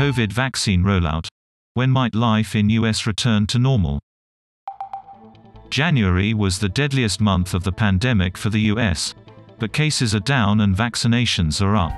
COVID vaccine rollout. When might life in US return to normal? January was the deadliest month of the pandemic for the US. But cases are down and vaccinations are up.